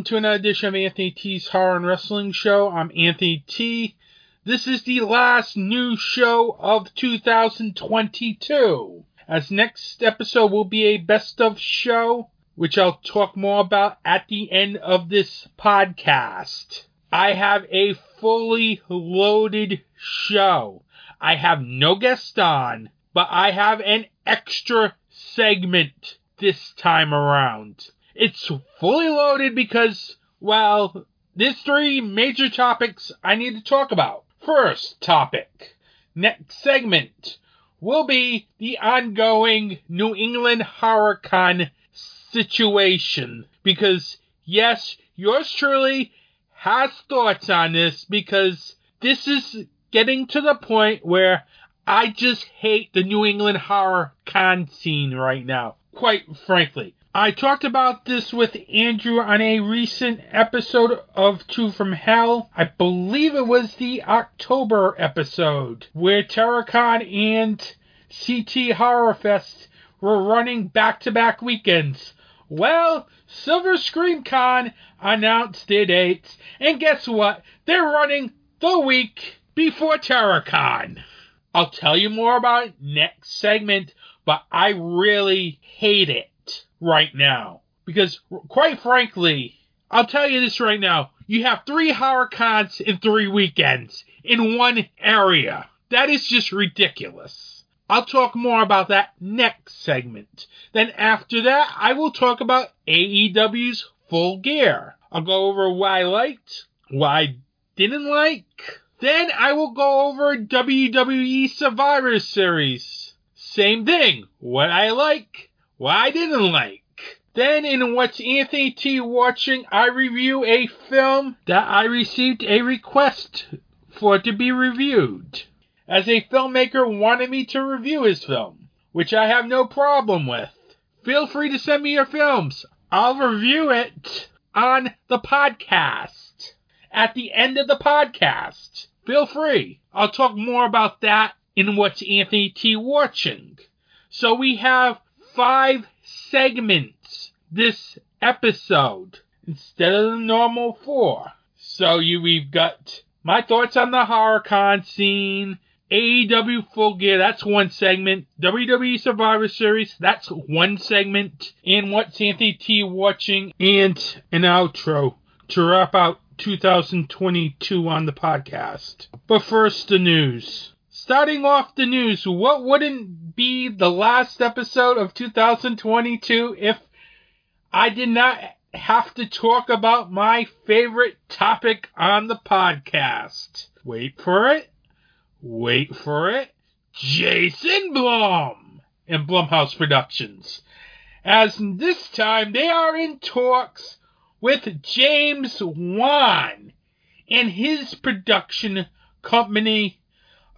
Welcome to another edition of Anthony T's Horror and Wrestling Show. I'm Anthony T. This is the last new show of 2022. As next episode will be a best of show, which I'll talk more about at the end of this podcast. I have a fully loaded show. I have no guest on, but I have an extra segment this time around. It's fully loaded because, well, there's three major topics I need to talk about. First topic, next segment, will be the ongoing New England HorrorCon situation. Because, yes, yours truly has thoughts on this because this is getting to the point where I just hate the New England horror con scene right now, quite frankly. I talked about this with Andrew on a recent episode of Two from Hell. I believe it was the October episode where TerrorCon and CT Horror Fest were running back to back weekends. Well, Silver Scream Con announced their dates, and guess what? They're running the week before TerrorCon. I'll tell you more about it next segment, but I really hate it right now. Because, quite frankly, I'll tell you this right now. You have three horror cons in three weekends in one area. That is just ridiculous. I'll talk more about that next segment. Then after that, I will talk about AEW's Full Gear. I'll go over what I liked, what I didn't like. Then I will go over WWE Survivor Series. Same thing. What I like, what I didn't like. Then in What's Anthony T Watching, I review a film that I received a request for to be reviewed. As a filmmaker wanted me to review his film, which I have no problem with. Feel free to send me your films. I'll review it on the podcast. At the end of the podcast. Feel free. I'll talk more about that in What's Anthony T Watching. So we have five segments this episode instead of the normal four. So you we've got my thoughts on the horror con scene, AEW Full Gear, that's one segment. WWE Survivor Series, that's one segment. And what's Anthony T watching, and an outro to wrap out 2022 on the podcast. But first, the news. Starting off the news, what wouldn't be the last episode of 2022 if I did not have to talk about my favorite topic on the podcast? Wait for it. Wait for it. Jason Blum and Blumhouse Productions. As this time they are in talks with James Wan and his production company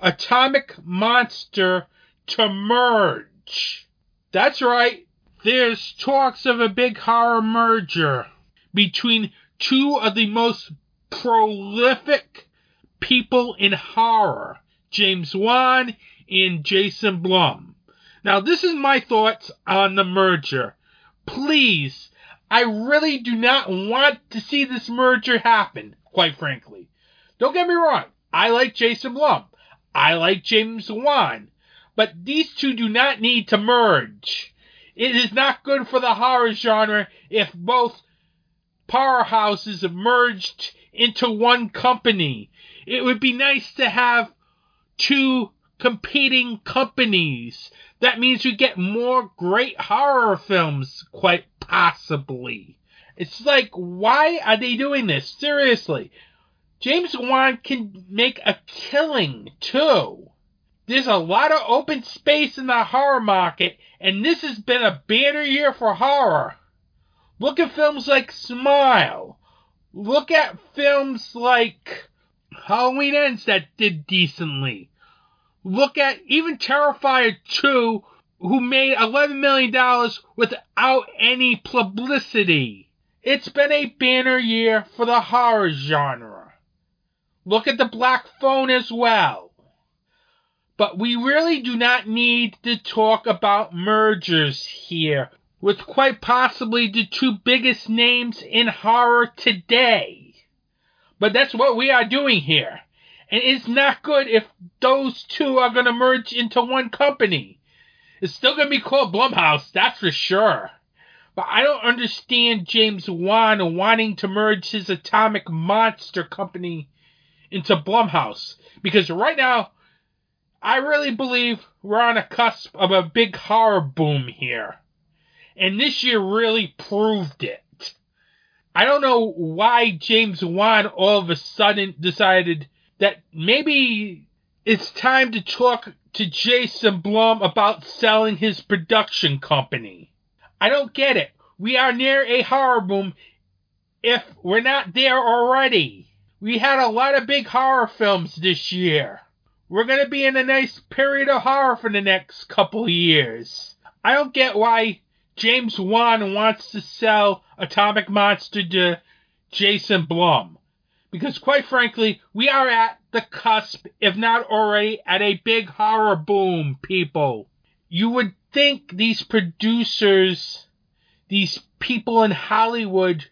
Atomic Monster to merge. That's right, there's talks of a big horror merger between two of the most prolific people in horror, James Wan and Jason Blum. Now, this is my thoughts on the merger. Please, I really do not want to see this merger happen, quite frankly. Don't get me wrong, I like Jason Blum. I like James Wan. But these two do not need to merge. It is not good for the horror genre if both powerhouses merged into one company. It would be nice to have two competing companies. That means we get more great horror films, quite possibly. It's like, why are they doing this? Seriously. James Wan can make a killing, too. There's a lot of open space in the horror market, and this has been a banner year for horror. Look at films like Smile. Look at films like Halloween Ends that did decently. Look at even Terrifier 2, who made $11 million without any publicity. It's been a banner year for the horror genre. Look at the Black Phone as well. But we really do not need to talk about mergers here. with quite possibly the two biggest names in horror today. But that's what we are doing here. And it's not good if those two are going to merge into one company. It's still going to be called Blumhouse, that's for sure. But I don't understand James Wan wanting to merge his Atomic Monster company into Blumhouse. Because right now, I really believe we're on a cusp of a big horror boom here. And this year really proved it. I don't know why James Wan all of a sudden decided that maybe it's time to talk to Jason Blum about selling his production company. I don't get it. We are near a horror boom if we're not there already. We had a lot of big horror films this year. We're going to be in a nice period of horror for the next couple years. I don't get why James Wan wants to sell Atomic Monster to Jason Blum. Because quite frankly, we are at the cusp, if not already, at a big horror boom, people. You would think these producers, these people in Hollywood,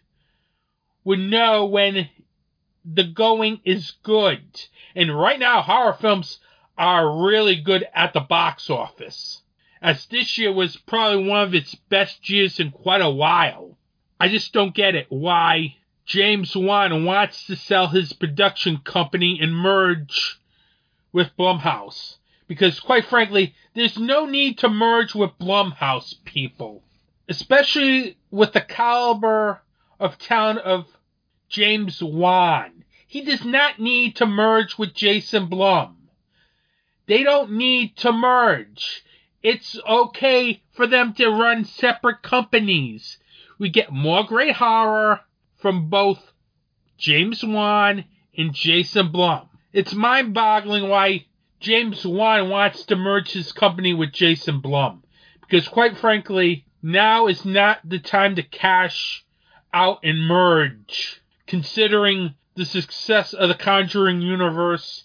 would know when the going is good. And right now, horror films are really good at the box office as this year was probably one of its best years in quite a while. I just don't get it why James Wan wants to sell his production company and merge with Blumhouse. Because quite frankly, there's no need to merge with Blumhouse people. Especially with the caliber of talent of James Wan. He does not need to merge with Jason Blum. They don't need to merge it's okay for them to run separate companies. We get more great horror from both James Wan and Jason Blum. It's mind boggling why James Wan wants to merge his company with Jason Blum. Because quite frankly, now is not the time to cash out and merge, considering the success of the Conjuring universe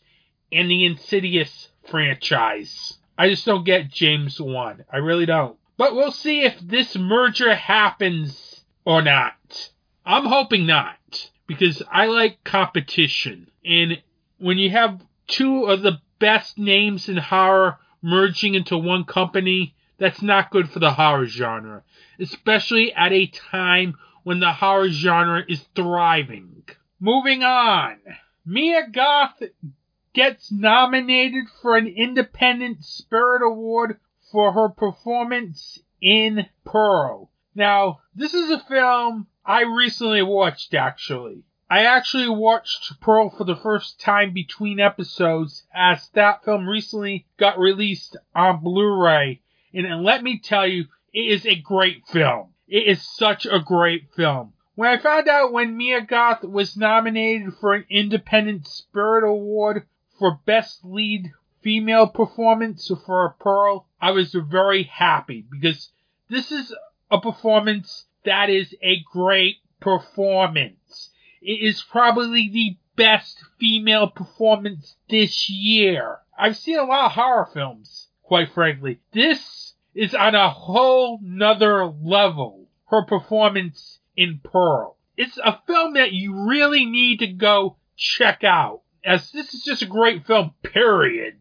and the Insidious franchise. I just don't get James Wan. I really don't. But we'll see if this merger happens or not. I'm hoping not because I like competition. And when you have two of the best names in horror merging into one company, that's not good for the horror genre, especially at a time when the horror genre is thriving. Moving on. Mia Goth gets nominated for an Independent Spirit Award for her performance in Pearl. Now, this is a film I recently watched actually. I actually watched Pearl for the first time between episodes as that film recently got released on Blu-ray. And let me tell you, it is a great film. It is such a great film. When I found out when Mia Goth was nominated for an Independent Spirit Award for Best Lead Female Performance for a Pearl, I was very happy because this is a performance that is a great performance. It is probably the best female performance this year. I've seen a lot of horror films, quite frankly. This is on a whole nother level. Her performance in Pearl. It's a film that you really need to go check out as this is just a great film, period.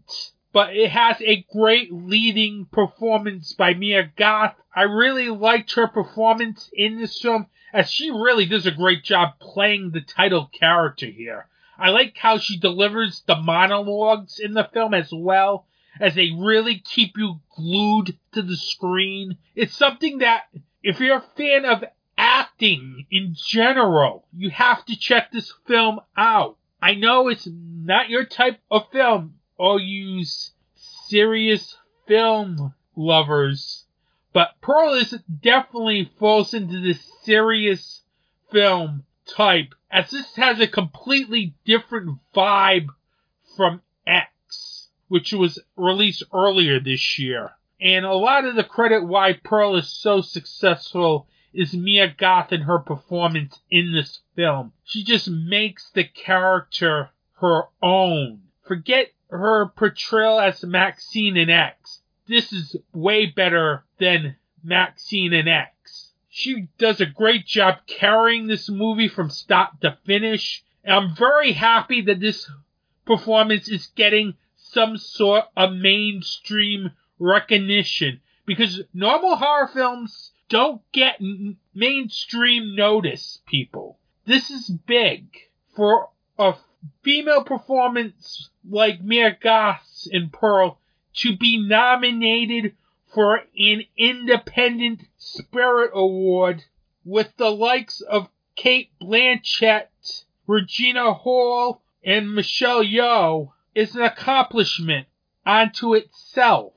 But it has a great leading performance by Mia Goth. I really liked her performance in this film, as she really does a great job playing the title character here. I like how she delivers the monologues in the film as well, as they really keep you glued to the screen. It's something that, if you're a fan of acting in general, you have to check this film out. I know it's not your type of film, oh, or use serious film lovers, but Pearl is definitely falls into the serious film type, as this has a completely different vibe from which was released earlier this year. And a lot of the credit why Pearl is so successful is Mia Goth and her performance in this film. She just makes the character her own. Forget her portrayal as Maxine in X. This is way better than Maxine in X. She does a great job carrying this movie from start to finish. And I'm very happy that this performance is getting some sort of mainstream recognition because normal horror films don't get mainstream notice, people. This is big for a female performance like Mia Goth in Pearl to be nominated for an Independent Spirit Award with the likes of Cate Blanchett, Regina Hall, and Michelle Yeoh is an accomplishment unto itself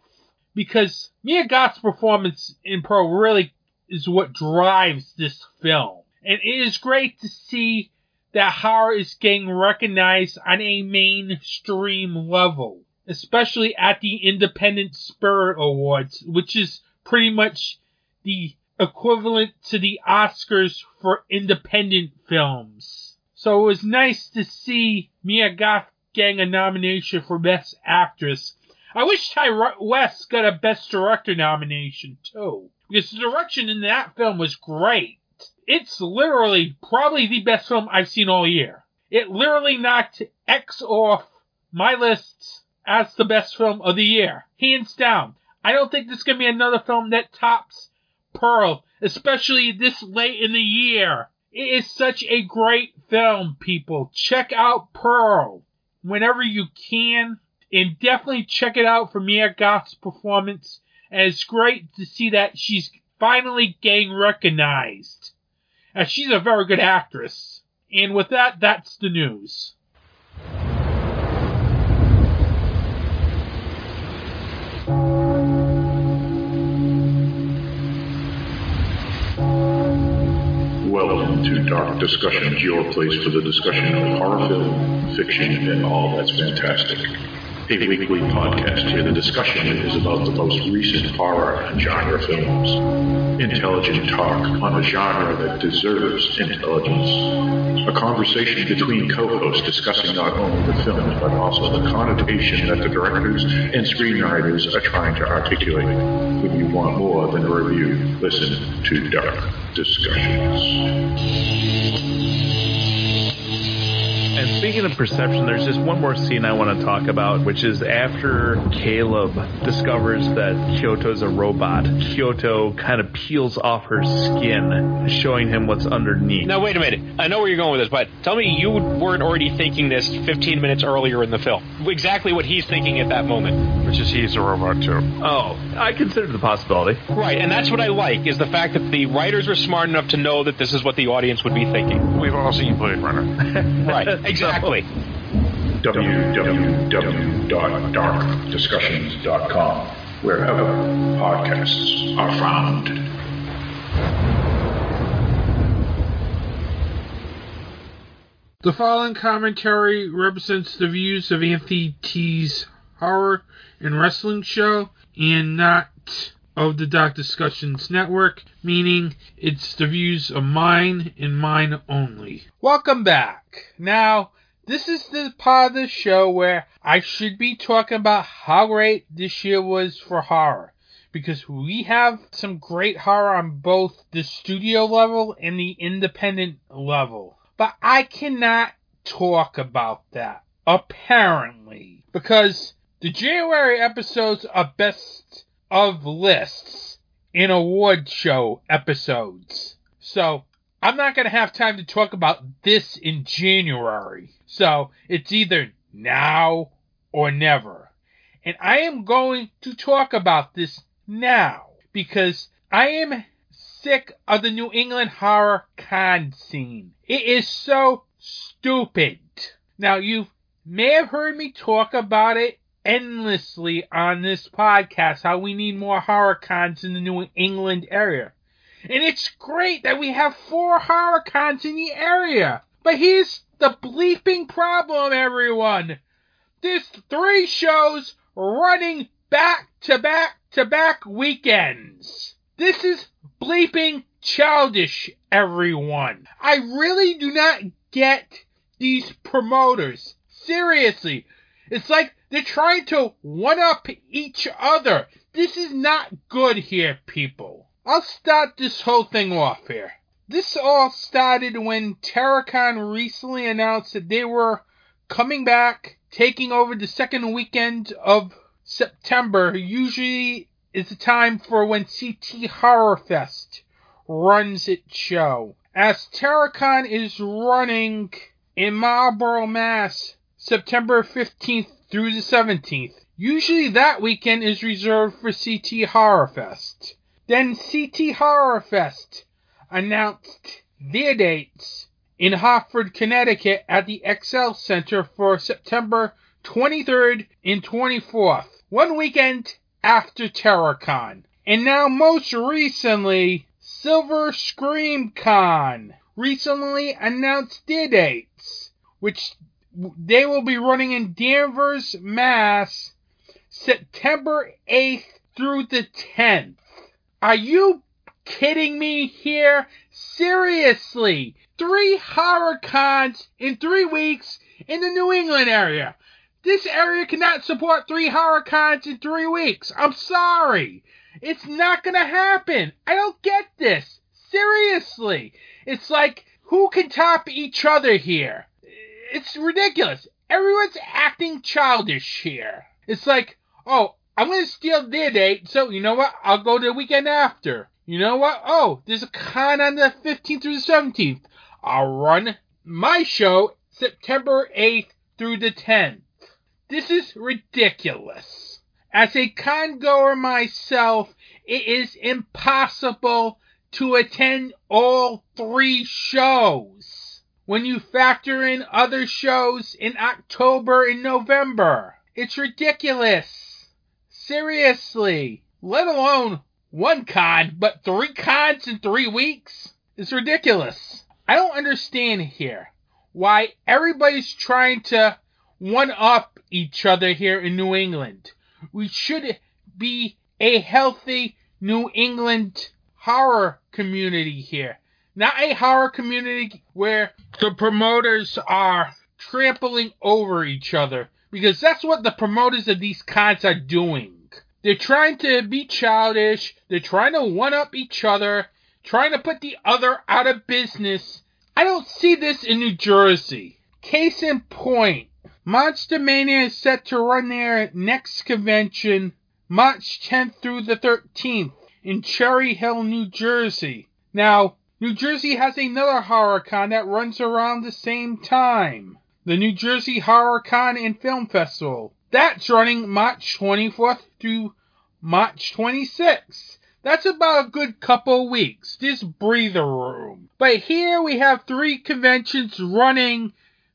because Mia Goth's performance in Pearl really is what drives this film. And it is great to see that horror is getting recognized on a mainstream level, especially at the Independent Spirit Awards, which is pretty much the equivalent to the Oscars for independent films. So it was nice to see Mia Goth getting a nomination for Best Actress. I wish Ti West got a Best Director nomination too, because the direction in that film was great. It's literally probably the best film I've seen all year. It literally knocked X off my list as the best film of the year, hands down. I don't think there's gonna be another film that tops Pearl, especially this late in the year. It is such a great film, people. Check out Pearl whenever you can, and definitely check it out for Mia Goth's performance. And it's great to see that she's finally getting recognized. As she's a very good actress. And with that, that's the news. To Dark Discussions, your place for the discussion of horror film, fiction, and all that's fantastic. A weekly podcast where the discussion is about the most recent horror and genre films. Intelligent talk on a genre that deserves intelligence. A conversation between co-hosts discussing not only the film, but also the connotation that the directors and screenwriters are trying to articulate. When you want more than a review, listen to Dark Discussions. And speaking of perception, there's just one more scene I want to talk about, which is after Caleb discovers that Kyoko's a robot. Kyoko kind of peels off her skin, showing him what's underneath. Now, wait a minute. I know where you're going with this, but tell me you weren't already thinking this 15 minutes earlier in the film. Exactly what he's thinking at that moment. Which is he's a robot too. Oh, I considered the possibility. Right, and that's what I like, is the fact that the writers were smart enough to know that this is what the audience would be thinking. We've all seen Blade Runner. right. Exactly. www.darkdiscussions.com, wherever podcasts are found. The following commentary represents the views of Anthony T's horror and wrestling show and not of the Doc Discussions Network, meaning it's the views of mine and mine only. Welcome back. Now, this is the part of the show where I should be talking about how great this year was for horror. Because we have some great horror on both the studio level and the independent level. But I cannot talk about that, apparently. Because the January episodes are best of lists in award show episodes. So I'm not going to have time to talk about this in January. So it's either now or never. And I am going to talk about this now because I am sick of the New England horror con scene. It is so stupid. Now you may have heard me talk about it endlessly on this podcast how we need more horror cons in the New England area. And it's great that we have four horror cons in the area. But here's the bleeping problem, everyone. There's three shows running back to back to back weekends. This is bleeping childish, everyone. I really do not get these promoters. Seriously. It's like they're trying to one up each other. This is not good here, people. I'll start this whole thing off here. This all started when TerrorCon recently announced that they were coming back, taking over the second weekend of September. Usually is the time for when CT Horror Fest runs its show. As TerrorCon is running in Marlborough, Mass, September 15th through the 17th. Usually that weekend is reserved for CT Horror Fest. Then CT Horror Fest announced their dates in Hartford, Connecticut at the XL Center for September 23rd and 24th, one weekend after TerrorCon. And now most recently, Silver Scream Con recently announced their dates, which they will be running in Danvers, Mass, September 8th through the 10th. Are you kidding me here? Seriously, three horror cons in three weeks in the New England area. This area cannot support three horror cons in three weeks. I'm sorry. It's not gonna happen. I don't get this. Seriously. It's like, who can top each other here? It's ridiculous. Everyone's acting childish here. It's like, oh, I'm gonna steal their date, so you know what? I'll go the weekend after. You know what? Oh, there's a con on the 15th through the 17th. I'll run my show September 8th through the 10th. This is ridiculous. As a con goer myself, it is impossible to attend all three shows. When you factor in other shows in October and November, it's ridiculous. Seriously. Let alone one con, but three cons in three weeks? It's ridiculous. I don't understand here why everybody's trying to one up each other here in New England. We should be a healthy New England horror community here. Not a horror community where the promoters are trampling over each other. Because that's what the promoters of these cons are doing. They're trying to be childish. They're trying to one up each other. Trying to put the other out of business. I don't see this in New Jersey. Case in point, Monster Mania is set to run their next convention March 10th through the 13th in Cherry Hill, New Jersey. Now, New Jersey has another horror con that runs around the same time. The New Jersey Horror Con and Film Festival. That's running March 24th through March 26th. That's about a good couple weeks. This breather room. But here we have three conventions running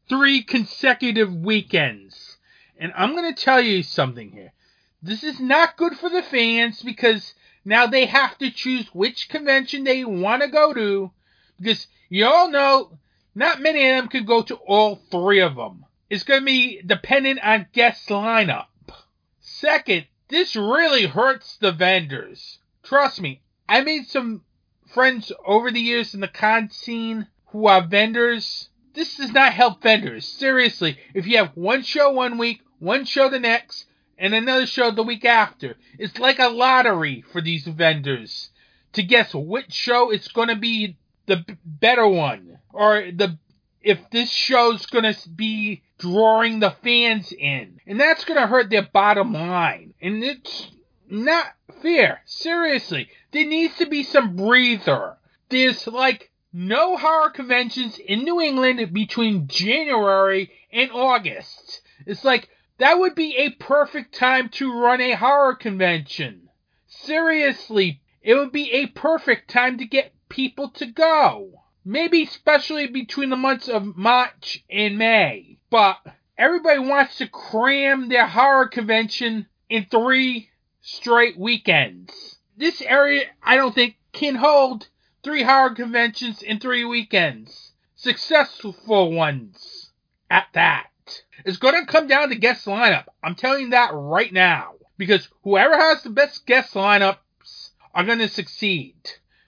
three consecutive weekends. And I'm going to tell you something here. This is not good for the fans because now they have to choose which convention they want to go to. Because you all know not many of them could go to all three of them. It's going to be dependent on guest lineup. Second, this really hurts the vendors. Trust me, I made some friends over the years in the con scene who are vendors. This does not help vendors. Seriously, if you have one show one week, one show the next, and another show the week after, it's like a lottery for these vendors to guess which show is going to be the better one or the if this show's going to be drawing the fans in. And that's going to hurt their bottom line. And it's not fair. Seriously. There needs to be some breather. There's like no horror conventions in New England between January and August. It's like that would be a perfect time to run a horror convention. Seriously, it would be a perfect time to get people to go. Maybe especially between the months of March and May. But everybody wants to cram their horror convention in three straight weekends. This area, I don't think, can hold three horror conventions in three weekends. Successful ones at that. It's going to come down to guest lineup. I'm telling you that right now. Because whoever has the best guest lineups are going to succeed.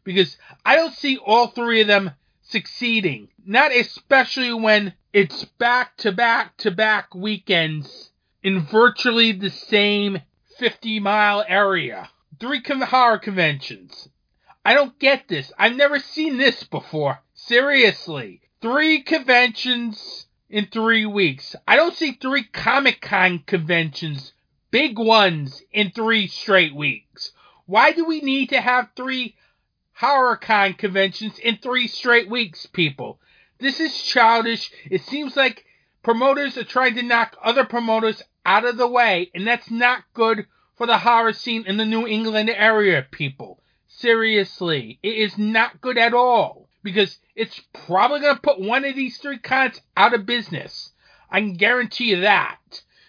Because I don't see all three of them succeeding. Not especially when it's back to back to back weekends in virtually the same 50 mile area. Three horror conventions. I don't get this. I've never seen this before. Seriously. Three conventions in three weeks. I don't see three Comic Con conventions, big ones, in three straight weeks. Why do we need to have three HorrorCon conventions in three straight weeks, people? This is childish. It seems like promoters are trying to knock other promoters out of the way, and that's not good for the horror scene in the New England area, people. Seriously, it is not good at all because it's probably going to put one of these three cons out of business. I can guarantee you that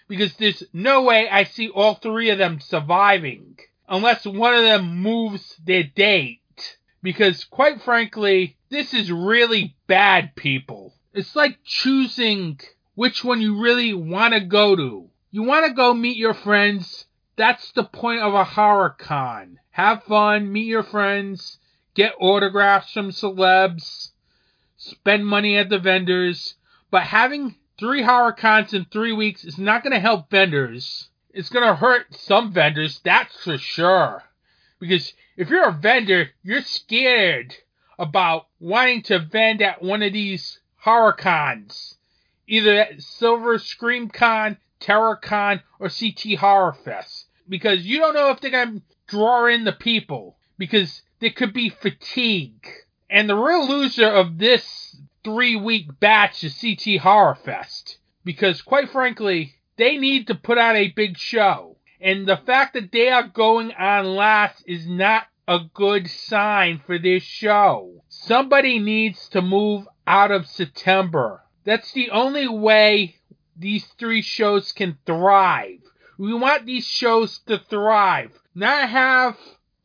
because there's no way I see all three of them surviving unless one of them moves their date. Because quite frankly, this is really bad, people. It's like choosing which one you really want to go to. You want to go meet your friends. That's the point of a horror con. Have fun, meet your friends, get autographs from celebs, spend money at the vendors. But having three horror cons in three weeks is not going to help vendors. It's going to hurt some vendors, that's for sure. Because if you're a vendor, you're scared about wanting to vend at one of these horror cons. Either at Silver Scream Con, Terror Con, or CT Horror Fest. Because you don't know if they're going to draw in the people. Because there could be fatigue. And the real loser of this three week batch is CT Horror Fest. Because quite frankly, they need to put on a big show. And the fact that they are going on last is not a good sign for this show. Somebody needs to move out of September. That's the only way these three shows can thrive. We want these shows to thrive, not have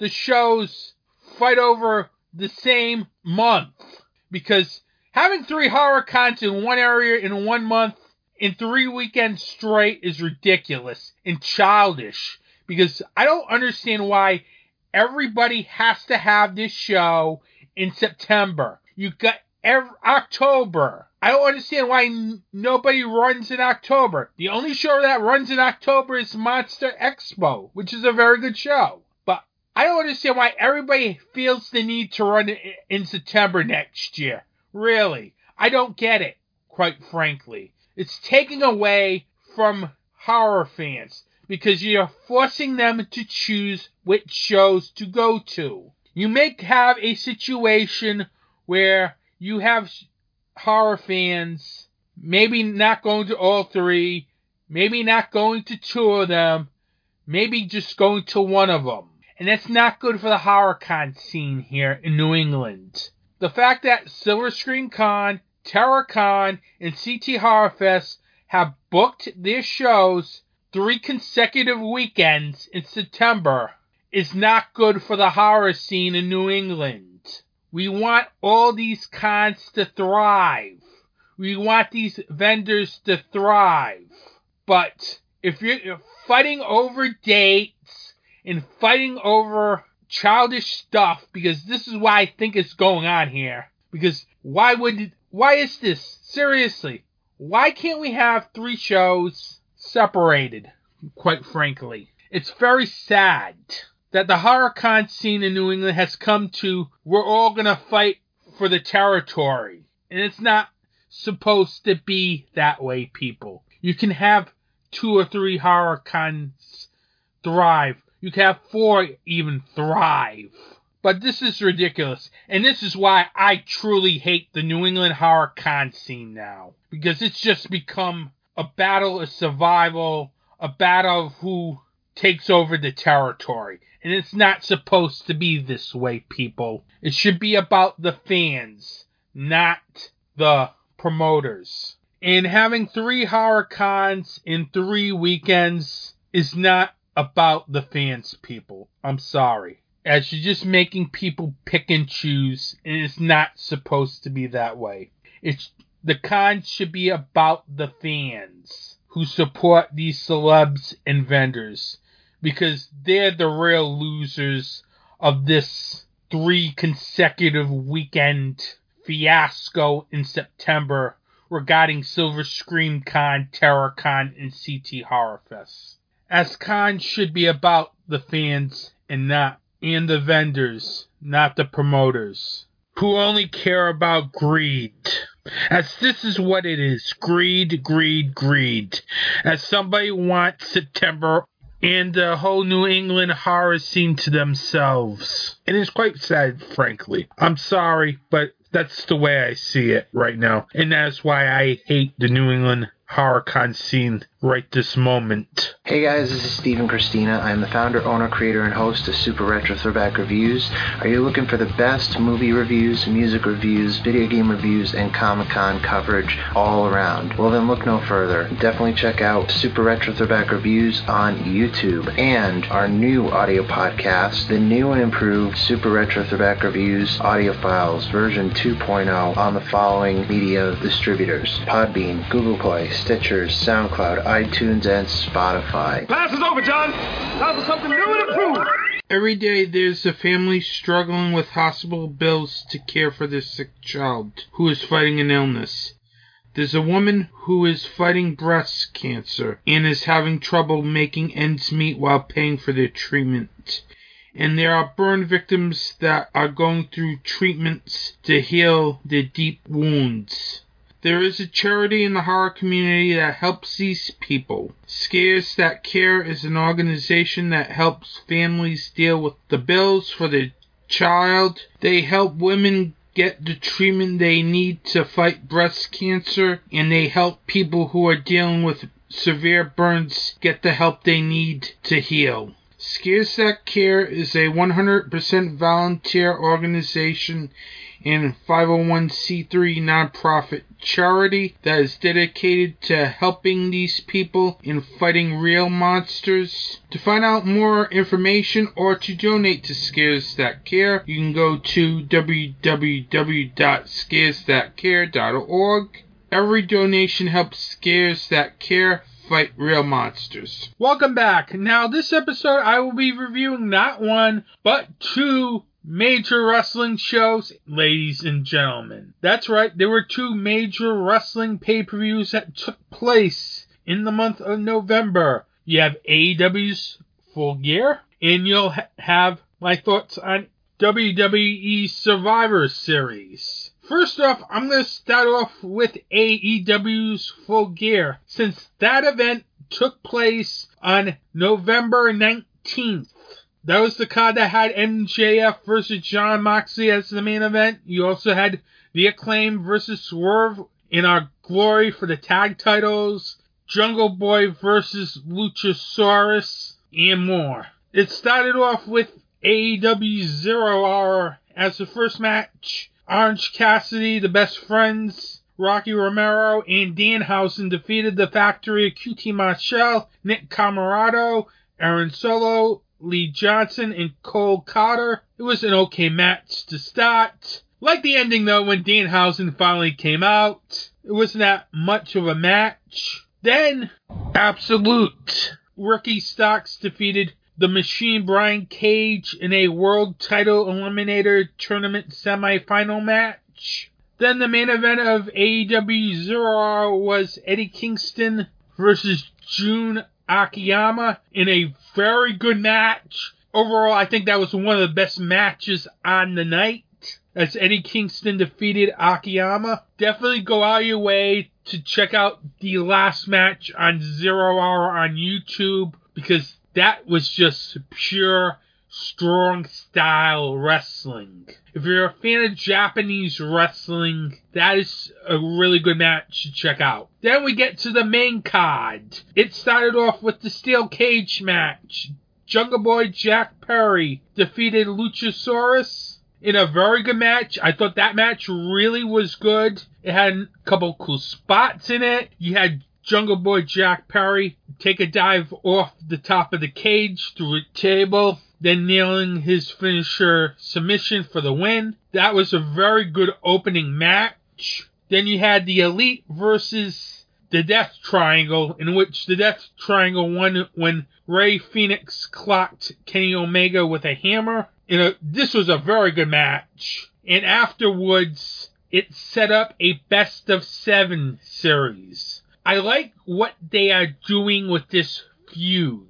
the shows fight over the same month. Because having three horror cons in one area in one month in three weekends straight is ridiculous and childish. Because I don't understand why everybody has to have this show in September. You got every, October. I don't understand why n- nobody runs in October. The only show that runs in October is Monster Expo, which is a very good show. I don't understand why everybody feels the need to run in September next year. Really. I don't get it, quite frankly. It's taking away from horror fans because you're forcing them to choose which shows to go to. You may have a situation where you have horror fans maybe not going to all three, maybe not going to two of them, maybe just going to one of them. And that's not good for the horror con scene here in New England. The fact that Silver Scream Con, Terror Con, and CT Horror Fest have booked their shows three consecutive weekends in September is not good for the horror scene in New England. We want all these cons to thrive. We want these vendors to thrive. But if you're fighting over dates and fighting over childish stuff, because this is why I think it's going on here. Because why would, why is this? Seriously. Why can't we have three shows separated? Quite frankly. It's very sad that the horror con scene in New England has come to we're all gonna fight for the territory. And it's not supposed to be that way, people. You can have two or three horror cons thrive. You can have four even thrive. But this is ridiculous. And this is why I truly hate the New England horror con scene now. Because it's just become a battle of survival, a battle of who takes over the territory. And it's not supposed to be this way, people. It should be about the fans, not the promoters. And having three horror cons in three weekends is not about the fans, people. I'm sorry. As you're just making people pick and choose, and it's not supposed to be that way. It's the con should be about the fans who support these celebs and vendors because they're the real losers of this three consecutive weekend fiasco in September regarding Silver Scream Con, Terror Con, and CT Horror Fest. As cons should be about the fans and not and the vendors, not the promoters, who only care about greed. As this is what it is greed, greed, greed. As somebody wants September and the whole New England horror scene to themselves. And it's quite sad, frankly. I'm sorry, but that's the way I see it right now. And that's why I hate the New England HorrorCon scene right this moment. Hey guys, this is Stephen Christina. I am the founder, owner, creator, and host of Super Retro Throwback Reviews. Are you looking for the best movie reviews, music reviews, video game reviews, and Comic Con coverage all around? Well, then look no further. Definitely check out Super Retro Throwback Reviews on YouTube and our new audio podcast, the new and improved Super Retro Throwback Reviews audio files version 2.0 on the following media distributors Podbean, Google Play, Stitchers, SoundCloud, iTunes, and Spotify. Class is over, John. Time for something new and improved. Every day there's a family struggling with hospital bills to care for their sick child who is fighting an illness. There's a woman who is fighting breast cancer and is having trouble making ends meet while paying for their treatment. And there are burn victims that are going through treatments to heal their deep wounds. There is a charity in the horror community that helps these people. Scares That Care is an organization that helps families deal with the bills for their child. They help women get the treatment they need to fight breast cancer, and they help people who are dealing with severe burns get the help they need to heal. Scares That Care is a 100% volunteer organization and 501c3 nonprofit charity that is dedicated to helping these people in fighting real monsters. To find out more information or to donate to Scares That Care, you can go to www.scaresthatcare.org. Every donation helps Scares That Care fight real monsters. Welcome back. Now, this episode I will be reviewing not one, but two major wrestling shows, ladies and gentlemen. That's right, there were two major wrestling pay per views that took place in the month of November. You have AEW's Full Gear, and you'll ha- have my thoughts on WWE Survivor Series. First off, I'm going to start off with AEW's Full Gear, since that event took place on November 19th. That was the card that had MJF versus Jon Moxley as the main event. You also had The Acclaim versus Swerve in our glory for the tag titles, Jungle Boy versus Luchasaurus, and more. It started off with AEW Zero Hour as the first match. Orange Cassidy, the best friends, Rocky Romero, and Danhausen defeated the factory of QT Marshall, Nick Comoroto, Aaron Solo, Lee Johnson, and Cole Karter. It was an okay match to start. Like the ending though, when Danhausen finally came out, it wasn't that much of a match. Then, Absolute. Ricky Starks defeated the Machine Brian Cage in a World Title Eliminator Tournament semifinal match. Then the main event of AEW Zero was Eddie Kingston versus Jun Akiyama in a very good match. Overall, I think that was one of the best matches on the night. As Eddie Kingston defeated Akiyama. Definitely go out of your way to check out the last match on Zero Hour on YouTube because that was just pure strong style wrestling. If you're a fan of Japanese wrestling, that is a really good match to check out. Then we get to the main card. It started off with the steel cage match. Jungle Boy Jack Perry defeated Luchasaurus in a very good match. I thought that match really was good. It had a couple cool spots in it. You had Jungle Boy Jack Perry take a dive off the top of the cage through a table, then nailing his finisher submission for the win. That was a very good opening match. Then you had the Elite versus the Death Triangle, in which the Death Triangle won when Rey Fenix clocked Kenny Omega with a hammer. Know, this was a very good match. And afterwards, it set up a best of seven series. I like what they are doing with this feud.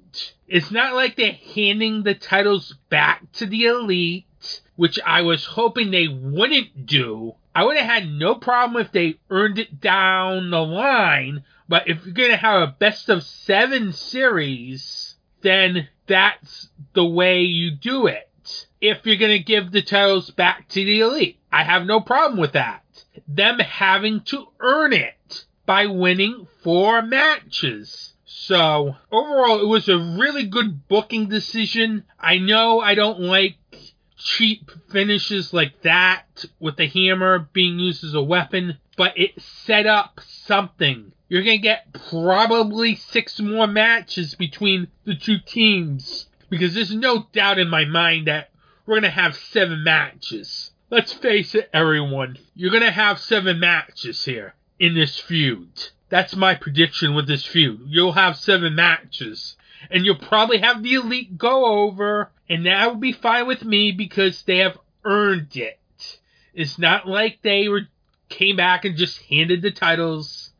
It's not like they're handing the titles back to the elite, which I was hoping they wouldn't do. I would have had no problem if they earned it down the line, but if you're going to have a best of seven series, then that's the way you do it. If you're going to give the titles back to the elite, I have no problem with that. Them having to earn it by winning four matches. So, overall, it was a really good booking decision. I know I don't like cheap finishes like that with the hammer being used as a weapon, but it set up something. You're going to get probably six more matches between the two teams because there's no doubt in my mind that we're going to have seven matches. Let's face it, everyone. You're going to have seven matches here in this feud. That's my prediction with this feud. You'll have seven matches. And you'll probably have the elite go over, and that will be fine with me because they have earned it. It's not like they were came back and just handed the titles,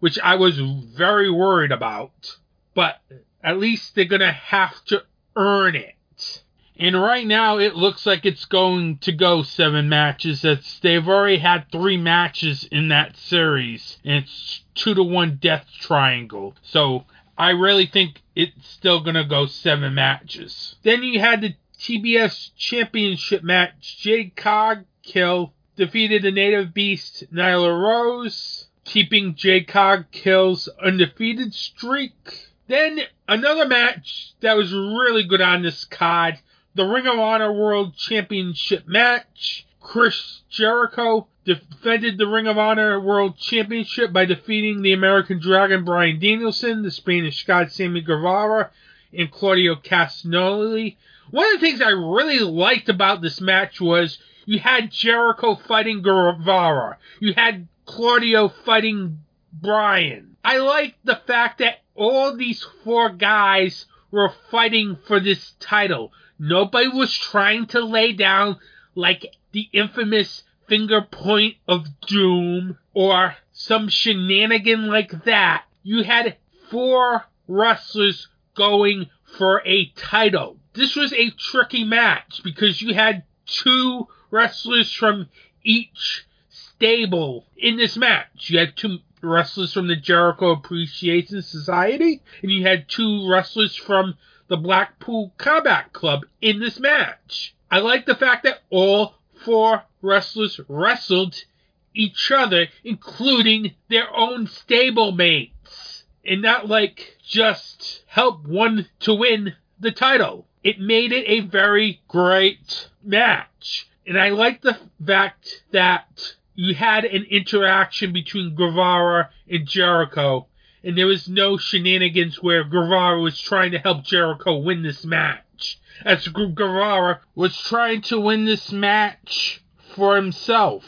which I was very worried about. But at least they're gonna have to earn it. And right now, it looks like it's going to go seven matches. It's, they've already had three matches in that series, and it's two to one death triangle. So I really think it's still going to go seven matches. Then you had the TBS Championship match. Jade Cargill defeated the Native Beast Nyla Rose, keeping Jade Cargill's undefeated streak. Then another match that was really good on this card the Ring of Honor World Championship match. Chris Jericho defended the Ring of Honor World Championship by defeating the American Dragon Bryan Danielson, the Spanish God Sammy Guevara, and Claudio Castagnoli. One of the things I really liked about this match was you had Jericho fighting Guevara. You had Claudio fighting Bryan. I liked the fact that all these four guys were fighting for this title. Nobody was trying to lay down like the infamous finger point of doom or some shenanigan like that. You had four wrestlers going for a title. This was a tricky match because you had two wrestlers from each stable in this match. You had two wrestlers from the Jericho Appreciation Society, and you had two wrestlers from the Blackpool Combat Club in this match. I like the fact that all four wrestlers wrestled each other, including their own stablemates, and not like just help one to win the title. It made it a very great match. And I like the fact that you had an interaction between Guevara and Jericho and there was no shenanigans where Guevara was trying to help Jericho win this match. As Guevara was trying to win this match for himself.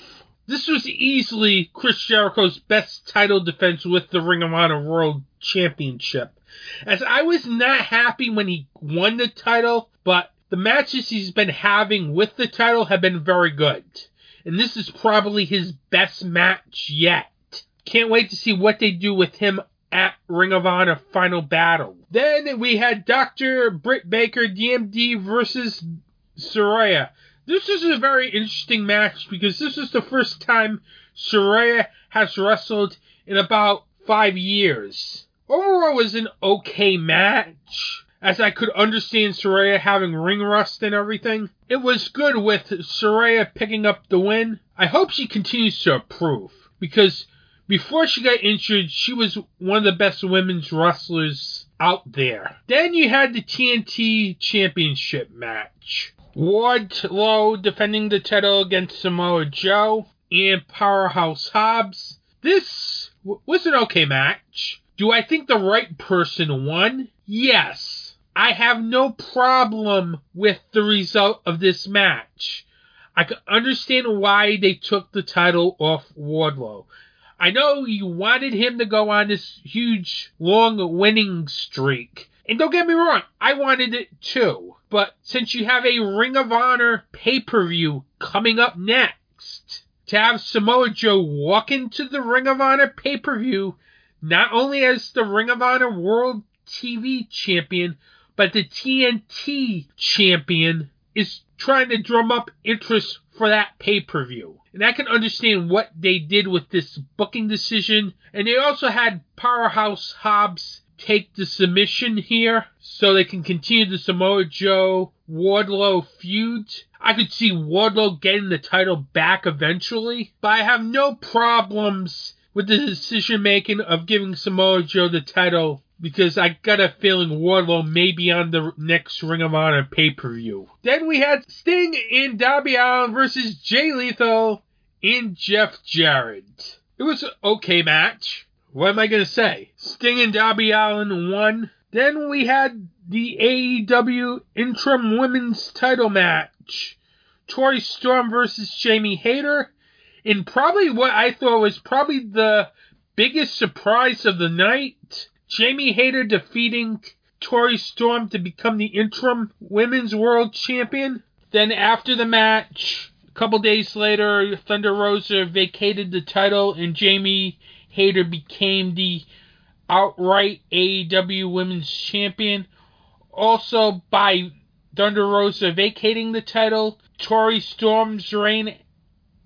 This was easily Chris Jericho's best title defense with the Ring of Honor World Championship. As I was not happy when he won the title, but the matches he's been having with the title have been very good. And this is probably his best match yet. Can't wait to see what they do with him at Ring of Honor Final Battle. Then we had Dr. Britt Baker DMD versus Saraya. This is a very interesting match because this is the first time Saraya has wrestled in about five years. Overall, was an okay match, as I could understand Saraya having ring rust and everything. It was good with Saraya picking up the win. I hope she continues to improve because before she got injured, she was one of the best women's wrestlers out there. Then you had the TNT Championship match. Wardlow defending the title against Samoa Joe and Powerhouse Hobbs. This was an okay match. Do I think the right person won? Yes. I have no problem with the result of this match. I can understand why they took the title off Wardlow. I know you wanted him to go on this huge, long winning streak. And don't get me wrong, I wanted it too. But since you have a Ring of Honor pay per view coming up next, to have Samoa Joe walk into the Ring of Honor pay per view, not only as the Ring of Honor World TV Champion, but the TNT Champion, is trying to drum up interest for that pay per view. And I can understand what they did with this booking decision. And they also had Powerhouse Hobbs take the submission here so they can continue the Samoa Joe Wardlow feud. I could see Wardlow getting the title back eventually, but I have no problems with the decision making of giving Samoa Joe the title because I got a feeling Wardlow may be on the next Ring of Honor pay per view. Then we had Sting in Darby Allin versus Jay Lethal in Jeff Jarrett. It was an okay match. What am I going to say? Sting and Darby Allin won. Then we had the AEW interim women's title match. Toni Storm versus Jamie Hayter. In probably what I thought was probably the biggest surprise of the night. Jamie Hayter defeating Toni Storm to become the interim women's world champion. Then after the match, a couple days later, Thunder Rosa vacated the title and Jamie Hayter became the outright AEW Women's Champion. Also, by Thunder Rosa vacating the title, Toni Storm's reign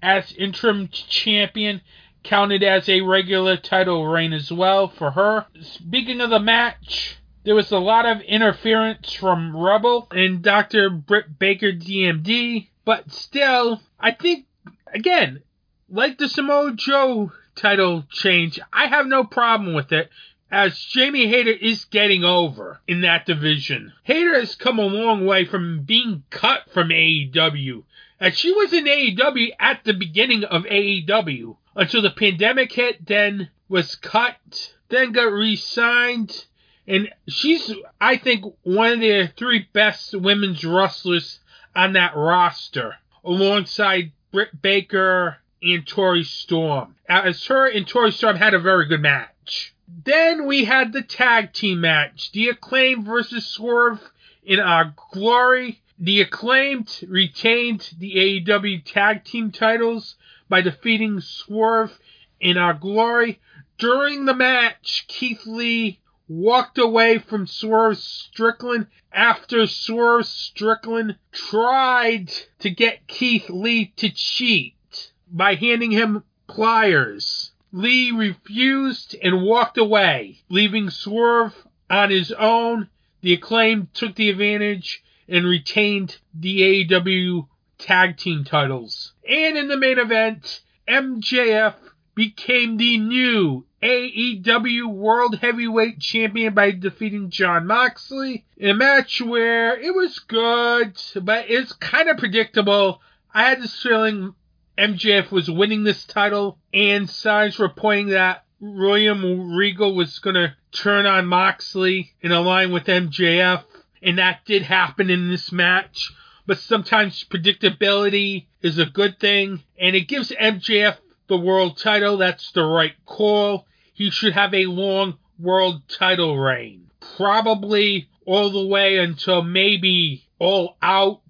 as interim champion counted as a regular title reign as well for her. Speaking of the match, there was a lot of interference from Rebel and Dr. Britt Baker DMD, but still, I think, again, like the Samoa Joe title change, I have no problem with it as Jamie Hayter is getting over in that division. Hayter has come a long way from being cut from AEW. And she was in AEW at the beginning of AEW until the pandemic hit, then was cut, then got re-signed, and she's, I think, one of the three best women's wrestlers on that roster, alongside Britt Baker and Toni Storm. As her and Toni Storm had a very good match. Then we had the tag team match, the Acclaim versus Swerve in our glory. The Acclaimed retained the AEW tag team titles by defeating Swerve in our glory. During the match, Keith Lee walked away from Swerve Strickland after Swerve Strickland tried to get Keith Lee to cheat by handing him pliers. Lee refused and walked away, leaving Swerve on his own. The Acclaim took the advantage and retained the AEW tag team titles. And in the main event, MJF became the new AEW World Heavyweight Champion by defeating Jon Moxley in a match where it was good, but it's kind of predictable. I had this feeling MJF was winning this title, and signs were pointing that William Regal was going to turn on Moxley and align with MJF, and that did happen in this match. But sometimes predictability is a good thing, and it gives MJF the world title. That's the right call. He should have a long world title reign. Probably all the way until maybe all out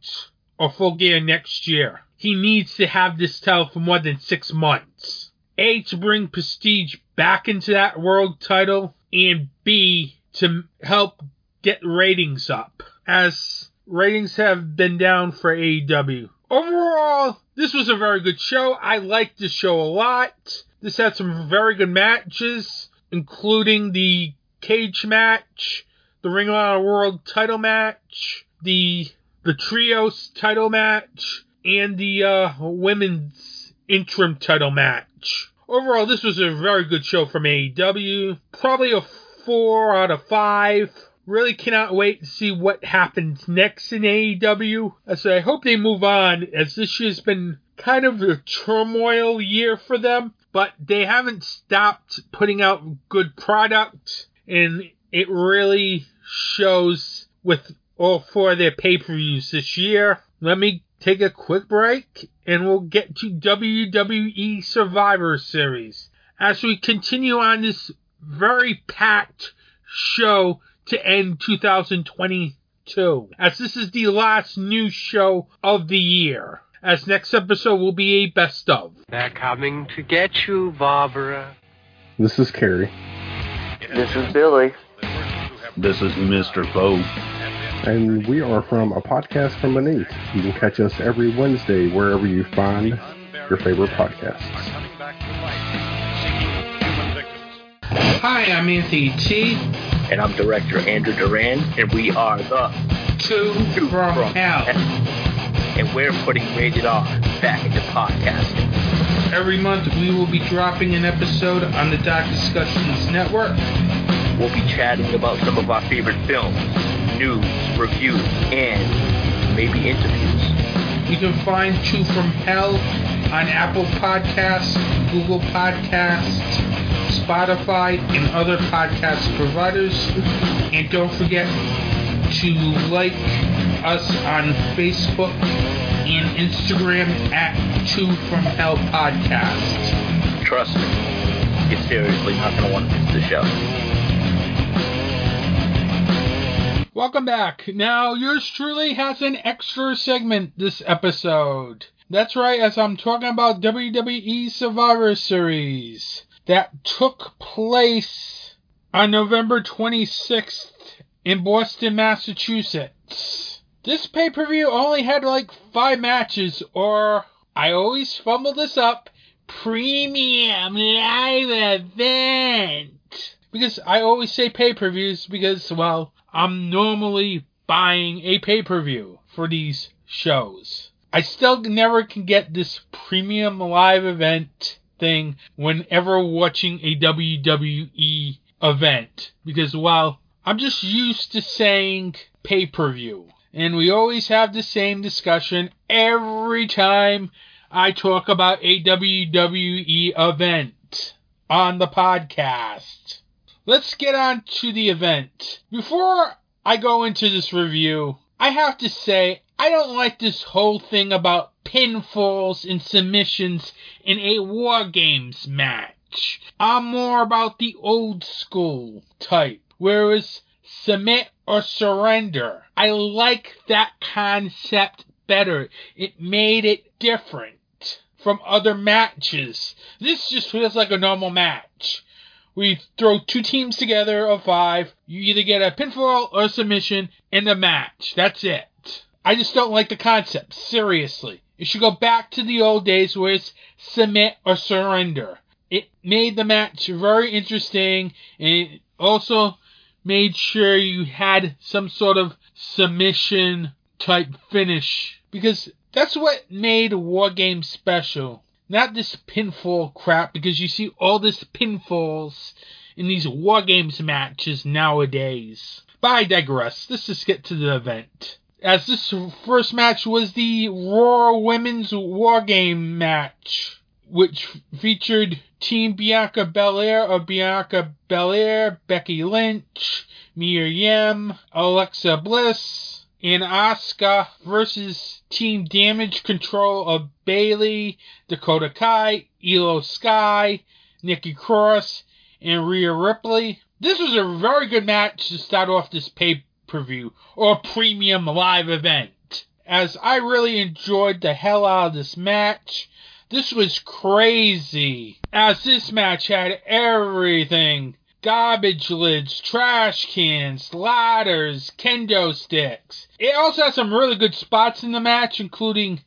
or full gear next year. He needs to have this title for more than six months. A, to bring prestige back into that world title, and B, to help get ratings up, as ratings have been down for AEW. Overall, this was a very good show. I liked the show a lot. This had some very good matches, including the cage match, the Ring of Honor World title match, the the trios title match, and the uh, women's interim title match. Overall, this was a very good show from AEW. Probably a four out of five. Really cannot wait to see what happens next in AEW. Uh, so I hope they move on, as this year's been kind of a turmoil year for them. But they haven't stopped putting out good product, and it really shows with all four of their pay-per-views this year. Let me take a quick break, and we'll get to WWE Survivor Series as we continue on this very packed show to end 2022, as this is the last new show of the year. As next episode will be a best of. They're coming to get you, Barbara. This is Carrie. This is Billy. This is Mr. Poe. and we are from A Podcast from Beneath. You can catch us every Wednesday wherever you find your favorite podcasts. Hi, I'm Anthony T. And I'm director Andrew Duran, and we are the Two, Two from, from Hell. and we're putting rated R back into podcasting. Every month we will be dropping an episode on the Dark Discussions Network. We'll be chatting about some of our favorite films, news, reviews, and maybe interviews. You can find Two from Hell on Apple Podcasts, Google Podcasts, Spotify, and other podcast providers. And don't forget to like us on Facebook and Instagram at Two from Hell Podcast. Trust me, you're seriously not going to want to miss the show. Welcome back. Now, yours truly has an extra segment this episode. That's right, as I'm talking about WWE Survivor Series that took place on November 26th in Boston, Massachusetts. This pay per view only had like five matches, or I always fumble this up premium live event. Because I always say pay per views because, well, I'm normally buying a pay per view for these shows. I still never can get this premium live event thing whenever watching a WWE event because, while I'm just used to saying pay per view. And we always have the same discussion every time I talk about a WWE event on the podcast. Let's get on to the event. Before I go into this review, I have to say I don't like this whole thing about pinfalls and submissions in a War Games match. I'm more about the old school type, where it's submit or surrender. I like that concept better. It made it different from other matches. This just feels like a normal match. We throw two teams together of five. You either get a pinfall or submission in the match. That's it. I just don't like the concept. Seriously. It should go back to the old days where it's submit or surrender. It made the match very interesting and it also made sure you had some sort of submission type finish because that's what made War Games special. Not this pinfall crap because you see all this pinfalls in these War Games matches nowadays. But I digress. Let's just get to the event. As this first match was the Raw Women's War Game match, which featured Team Bianca Belair of Bianca Belair, Becky Lynch, Mia Yim, Alexa Bliss, and Asuka versus Team Damage Control of Bayley, Dakota Kai, Iyo Sky, Nikki Cross, and Rhea Ripley. This was a very good match to start off this pay per view or premium live event. As I really enjoyed the hell out of this match. This was crazy. As this match had everything garbage lids, trash cans, ladders, kendo sticks. It also had some really good spots in the match, including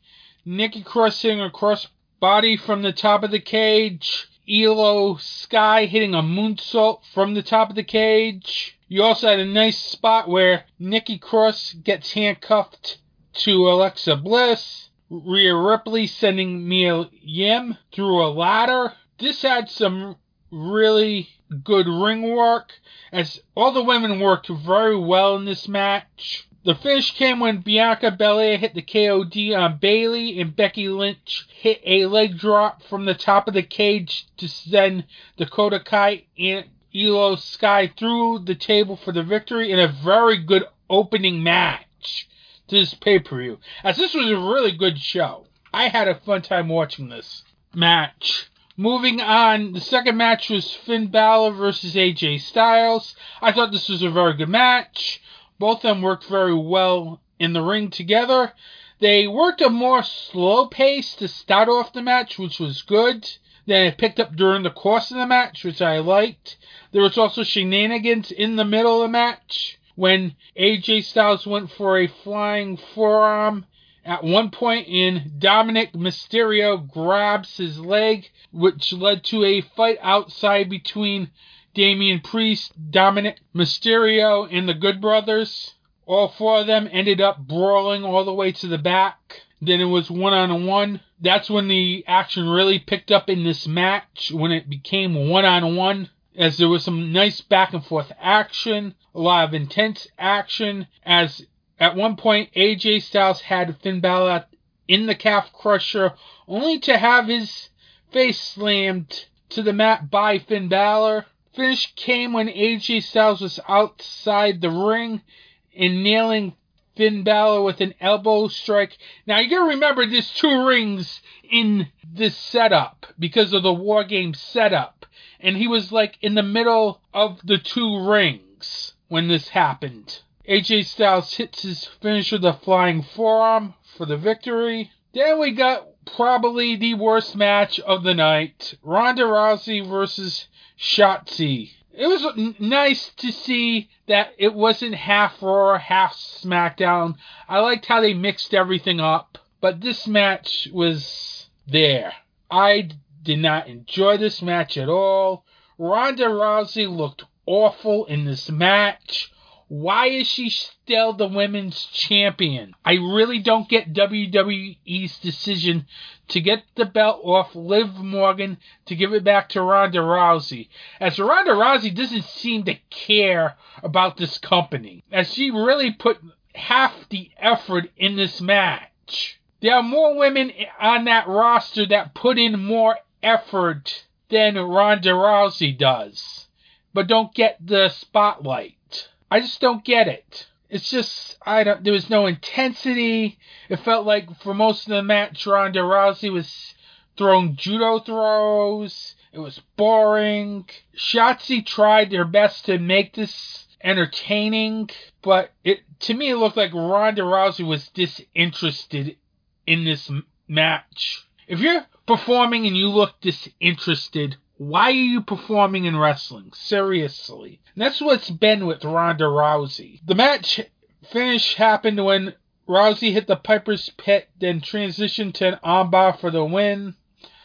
Nikki crossing a cross body from the top of the cage, Iyo Sky hitting a moonsault from the top of the cage. You also had a nice spot where Nikki Cross gets handcuffed to Alexa Bliss. Rhea Ripley sending Mia Yim through a ladder. This had some really good ring work, as all the women worked very well in this match. The finish came when Bianca Belair hit the KOD on Bayley and Becky Lynch hit a leg drop from the top of the cage to send Dakota Kai and Iyo Sky through the table for the victory in a very good opening match to this pay per view. As this was a really good show. I had a fun time watching this match. Moving on, the second match was Finn Balor versus AJ Styles. I thought this was a very good match. Both of them worked very well in the ring together. They worked a more slow pace to start off the match, which was good. Then it picked up during the course of the match, which I liked. There was also shenanigans in the middle of the match, when AJ Styles went for a flying forearm at one point in Dominik Mysterio grabs his leg, which led to a fight outside between Damian Priest, Dominik Mysterio, and the Good Brothers. All four of them ended up brawling all the way to the back. Then it was one on one. That's when the action really picked up in this match, when it became one on one, as there was some nice back and forth action, a lot of intense action, as at one point AJ Styles had Finn Balor in the calf crusher, only to have his face slammed to the mat by Finn Balor. Finish came when AJ Styles was outside the ring and nailing Finn Balor with an elbow strike. Now you gotta remember there's two rings in this setup because of the War Game setup. And he was like in the middle of the two rings when this happened. AJ Styles hits his finish with a flying forearm for the victory. Then we got probably the worst match of the night Ronda Rousey versus Shotzi. It was nice to see that it wasn't half Raw, half SmackDown. I liked how they mixed everything up, but this match was there. I did not enjoy this match at all. Ronda Rousey looked awful in this match. Why is she still the women's champion? I really don't get WWE's decision to get the belt off Liv Morgan to give it back to Ronda Rousey. As Ronda Rousey doesn't seem to care about this company, as she really put half the effort in this match. There are more women on that roster that put in more effort than Ronda Rousey does, but don't get the spotlight. I just don't get it. It's just I don't. There was no intensity. It felt like for most of the match, Ronda Rousey was throwing judo throws. It was boring. Shotzi tried their best to make this entertaining, but it to me it looked like Ronda Rousey was disinterested in this match. If you're performing and you look disinterested, why are you performing in wrestling? Seriously. And that's what's been with Ronda Rousey. The match finish happened when Rousey hit the Piper's Pit, then transitioned to an armbar for the win.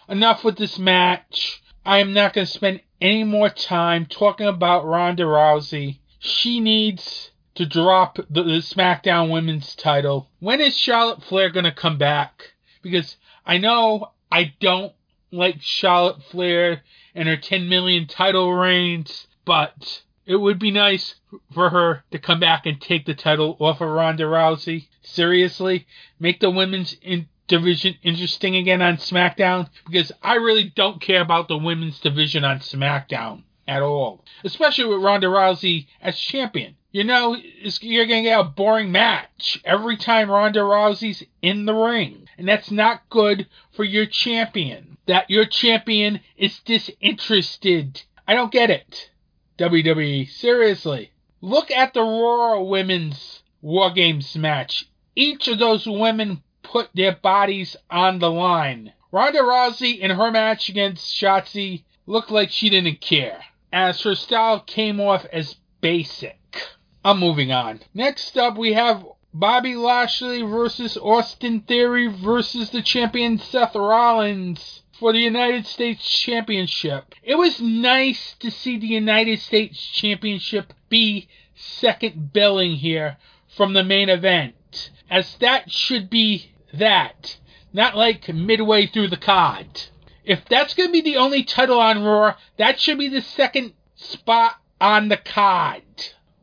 Enough with this match. I am not going to spend any more time talking about Ronda Rousey. She needs to drop the, the SmackDown Women's title. When is Charlotte Flair going to come back? Because I know I don't like Charlotte Flair and her 10 million title reigns, but it would be nice for her to come back and take the title off of Ronda Rousey. Seriously, make the women's in- division interesting again on SmackDown because I really don't care about the women's division on SmackDown at all, especially with Ronda Rousey as champion. You know, you're going to get a boring match every time Ronda Rousey's in the ring. And that's not good for your champion. That your champion is disinterested. I don't get it. WWE, seriously. Look at the Raw Women's War Games match. Each of those women put their bodies on the line. Ronda Rousey in her match against Shotzi looked like she didn't care, as her style came off as basic. I'm moving on. Next up, we have Bobby Lashley versus Austin Theory versus the champion Seth Rollins for the United States Championship. It was nice to see the United States Championship be second billing here from the main event, as that should be that, not like midway through the card. If that's going to be the only title on Raw, that should be the second spot on the card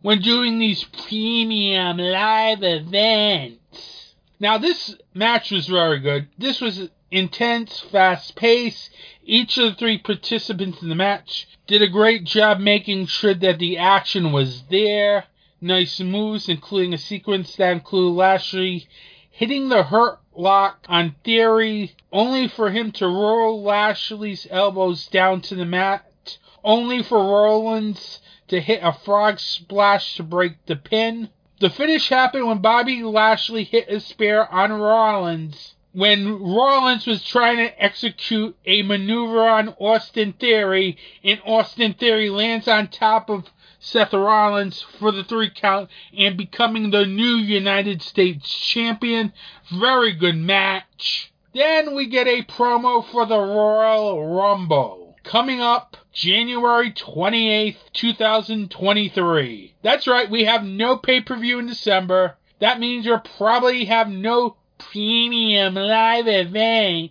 when doing these premium live events. Now, this match was very good. This was intense, fast paced. Each of the three participants in the match did a great job making sure that the action was there. Nice moves, including a sequence that included Lashley hitting the hurt lock on Theory, only for him to roll Lashley's elbows down to the mat, only for Rollins to hit a frog splash to break the pin. The finish happened when Bobby Lashley hit a spear on Rollins. When Rollins was trying to execute a maneuver on Austin Theory, and Austin Theory lands on top of Seth Rollins for the three count and becoming the new United States champion. Very good match. Then we get a promo for the Royal Rumble. Coming up January 28th, 2023. That's right, we have no pay per view in December. That means you'll probably have no premium live event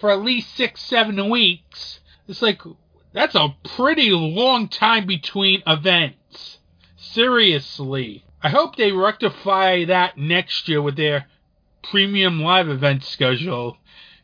for at least six, seven weeks. It's like, that's a pretty long time between events. Seriously. I hope they rectify that next year with their premium live event schedule.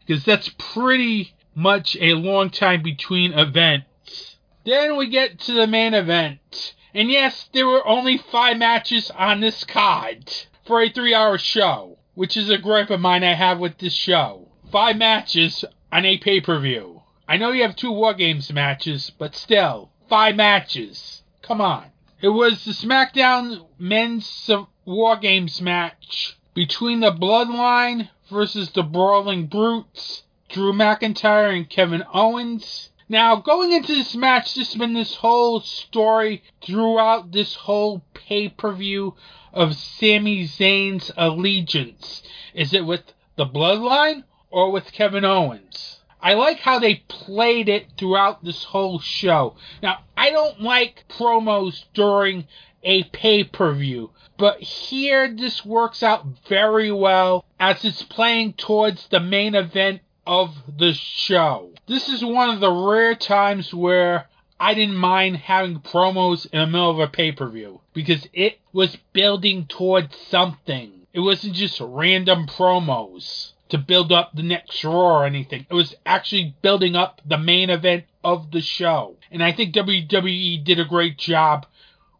Because that's pretty much a long time between events. Then we get to the main event. And yes, there were only five matches on this card for a three hour show, which is a gripe of mine I have with this show. Five matches on a pay per view. I know you have two War Games matches, but still, five matches. Come on. It was the SmackDown Men's War Games match between the Bloodline versus the Brawling Brutes, Drew McIntyre and Kevin Owens. Now, going into this match, there's been this whole story throughout this whole pay per view of Sami Zayn's allegiance. Is it with the Bloodline or with Kevin Owens? I like how they played it throughout this whole show. Now, I don't like promos during a pay per view, but here this works out very well as it's playing towards the main event of the show. This is one of the rare times where I didn't mind having promos in the middle of a pay per view because it was building towards something. It wasn't just random promos to build up the next Raw or anything. It was actually building up the main event of the show. And I think WWE did a great job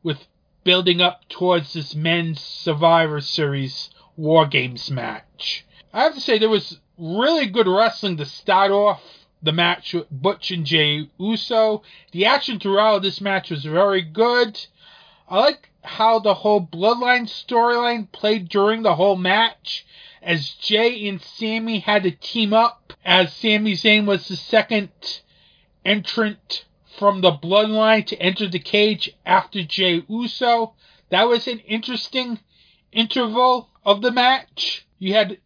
with building up towards this men's Survivor Series War Games match. I have to say, there was really good wrestling to start off the match with Butch and Jey Uso. The action throughout this match was very good. I like how the whole Bloodline storyline played during the whole match as Jey and Sami had to team up, as Sami Zayn was the second entrant from the bloodline to enter the cage after Jey Uso. That was an interesting interval of the match. You had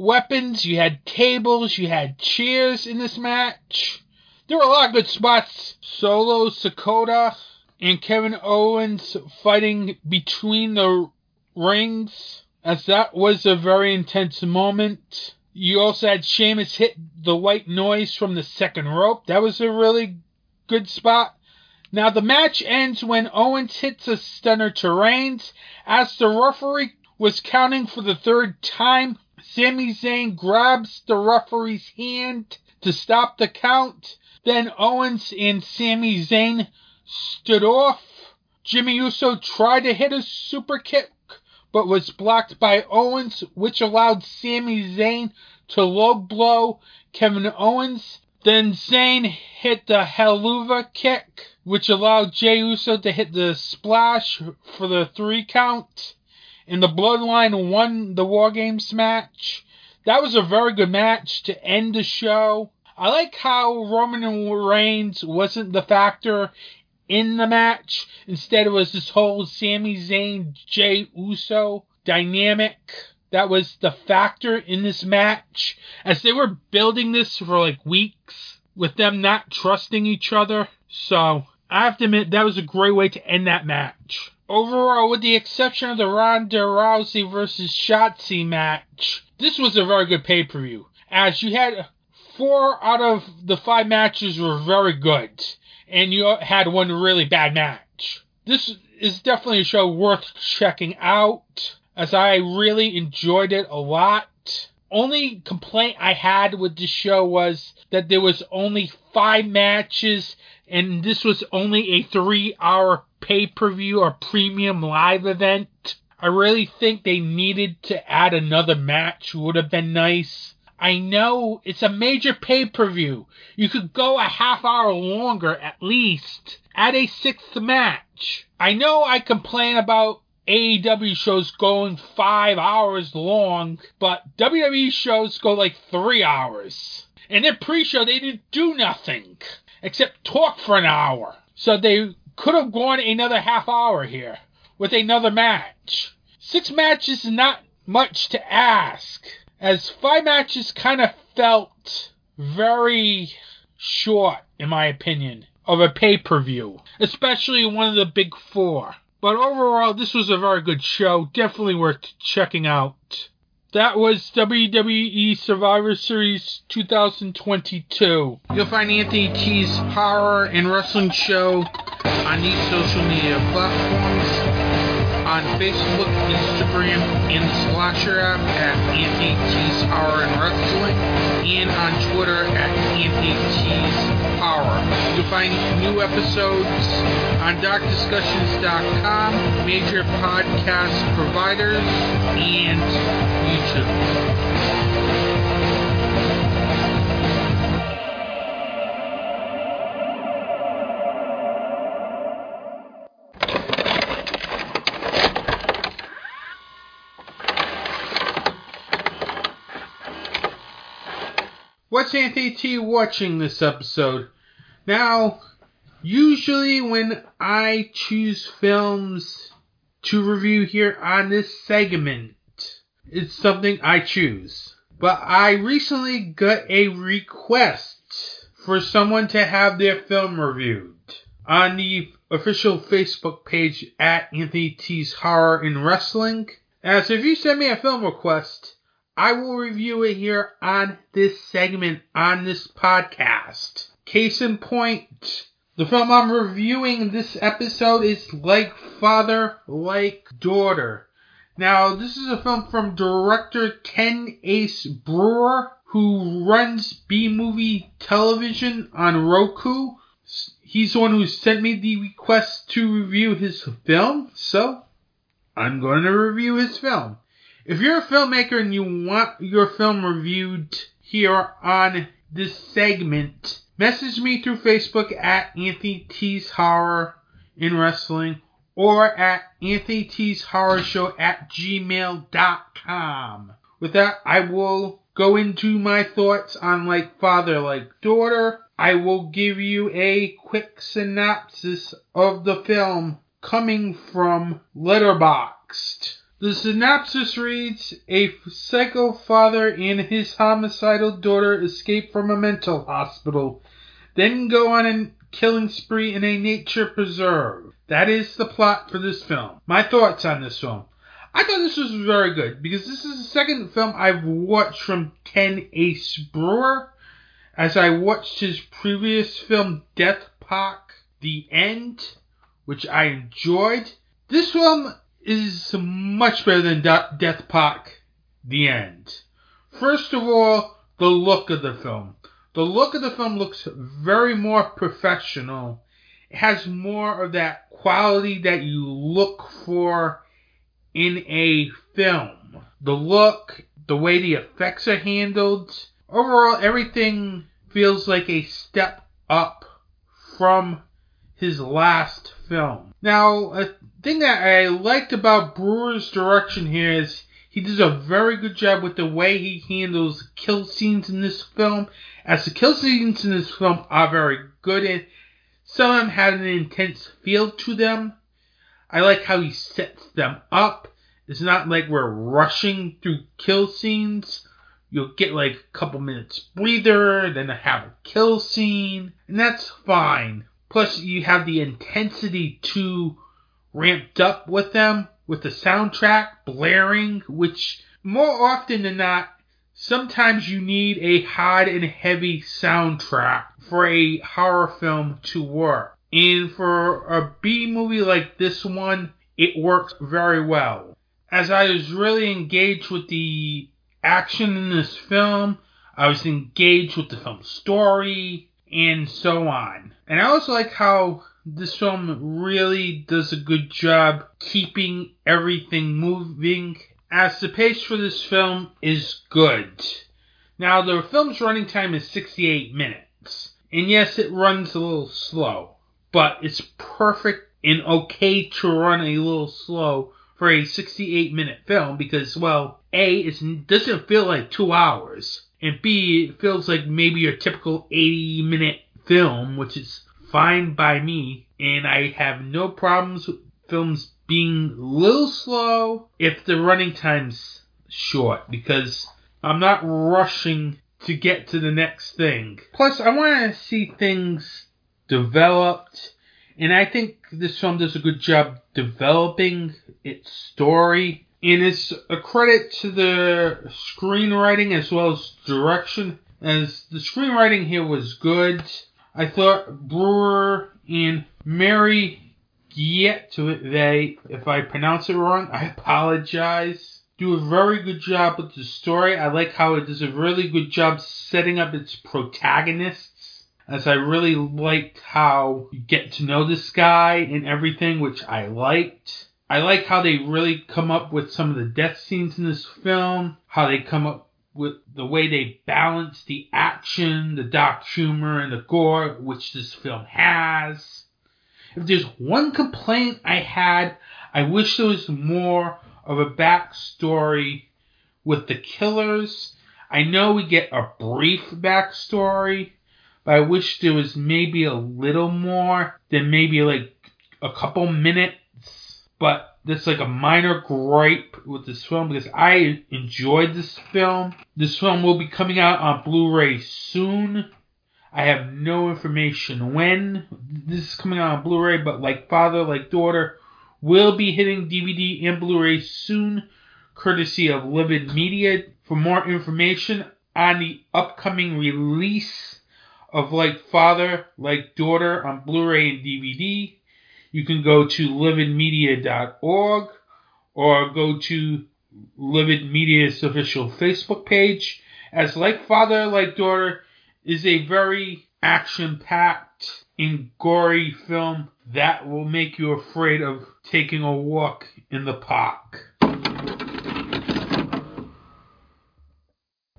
weapons, you had tables, you had chairs in this match. There were a lot of good spots. Solo Sikoa and Kevin Owens fighting between the rings as that was a very intense moment. You also had Sheamus hit the white noise from the second rope. That was a really good spot. Now the match ends when Owens hits a stunner to Reigns. As the referee was counting for the third time, Sami Zayn grabs the referee's hand to stop the count. Then Owens and Sami Zayn stood off. Jimmy Uso tried to hit a super kick but was blocked by Owens, which allowed Sami Zayn to low blow Kevin Owens. Then Zayn hit the Helluva kick, which allowed Jey Uso to hit the splash for the three count. And the Bloodline won the War Games match. That was a very good match to end the show. I like how Roman Reigns wasn't the factor in the match. Instead, it was this whole Sami Zayn Jey Uso dynamic that was the factor in this match. As they were building this for like weeks with them not trusting each other. So, I have to admit, that was a great way to end that match. Overall, with the exception of the Ronda Rousey versus Shotzi match, this was a very good pay per view. As you had four out of the five matches were very good and you had one really bad match. This is definitely a show worth checking out, as I really enjoyed it a lot. Only complaint I had with the show was that there was only five matches, and this was only a three hour pay per view or premium live event. I really think they needed to add another match, would have been nice. I know it's a major pay per view. You could go a half hour longer at least. Add a sixth match. I know I complain about AEW shows going five hours long, but WWE shows go like three hours. And their pre show, they didn't do nothing except talk for an hour. So they could have gone another half hour here with another match. Six matches is not much to ask, as five matches kind of felt very short, in my opinion, of a pay per view, especially one of the big four. But overall, this was a very good show. Definitely worth checking out. That was WWE Survivor Series 2022. You'll find Anthony T's Horror and Wrestling Show on these social media platforms on Facebook, Instagram, and the Slasher app at T's Horror and Wrestling, and on Twitter at T's Power. You'll find new episodes on DarkDiscussions.com, major podcast providers, and YouTube. What's Anthony T watching this episode? Now, usually when I choose films to review here on this segment, it's something I choose. But I recently got a request for someone to have their film reviewed on the official Facebook page at Anthony T's Horror and Wrestling. As if you send me a film request, I will review it here on this segment, on this podcast. Case in point, the film I'm reviewing this episode is Like Father, Like Daughter. Now, this is a film from director Ken Ace Brewer, who runs B Movie Television on Roku. He's the one who sent me the request to review his film, so I'm going to review his film. If you're a filmmaker and you want your film reviewed here on this segment, message me through Facebook at Anthony T's Horror in Wrestling or at Anthony T's Horror Show at gmail.com. With that, I will go into my thoughts on Like Father, Like Daughter. I will give you a quick synopsis of the film coming from Letterboxd. The synopsis reads A psycho father and his homicidal daughter escape from a mental hospital, then go on a killing spree in a nature preserve. That is the plot for this film. My thoughts on this film. I thought this was very good because this is the second film I've watched from Ken Ace Brewer. As I watched his previous film Death Park The End, which I enjoyed. This film is much better than Death Park The End. First of all, the look of the film. The look of the film looks very more professional. It has more of that quality that you look for in a film. The look, the way the effects are handled, overall everything feels like a step up from his last film. Now, thing that I liked about Brewer's direction here is he does a very good job with the way he handles kill scenes in this film. As the kill scenes in this film are very good and some of them have an intense feel to them. I like how he sets them up. It's not like we're rushing through kill scenes. You'll get like a couple minutes breather, then have a kill scene, and that's fine. Plus, you have the intensity to ramped up with them with the soundtrack blaring, which more often than not, sometimes you need a hard and heavy soundtrack for a horror film to work. And for a B movie like this one, it works very well. As I was really engaged with the action in this film, I was engaged with the film story, and so on. And I also like how this film really does a good job keeping everything moving, as the pace for this film is good. Now, the film's running time is 68 minutes, and yes, it runs a little slow, but it's perfect and okay to run a little slow for a 68 minute film because, well, A, it doesn't feel like two hours, and B, it feels like maybe your typical 80 minute film, which is fine by me, and I have no problems with films being a little slow if the running time's short because I'm not rushing to get to the next thing. Plus, I want to see things developed, and I think this film does a good job developing its story. And it's a credit to the screenwriting as well as direction, as the screenwriting here was good. I thought Brewer and Mary get to it. They, if I pronounce it wrong, I apologize. Do a very good job with the story. I like how it does a really good job setting up its protagonists. As I really liked how you get to know this guy and everything, which I liked. I like how they really come up with some of the death scenes in this film, how they come up with the way they balance the action, the dark humor, and the gore, which this film has. If there's one complaint I had, I wish there was more of a backstory with the killers. I know we get a brief backstory, but I wish there was maybe a little more than maybe like a couple minutes. But that's like a minor gripe with this film because I enjoyed this film. This film will be coming out on Blu-ray soon. I have no information when this is coming out on Blu-ray, but like Father, like Daughter will be hitting DVD and Blu-ray soon, courtesy of Livid Media. For more information on the upcoming release of Like Father, Like Daughter on Blu-ray and DVD, you can go to lividmedia.org or go to Livid Media's official Facebook page. As Like Father, Like Daughter is a very action packed and gory film that will make you afraid of taking a walk in the park.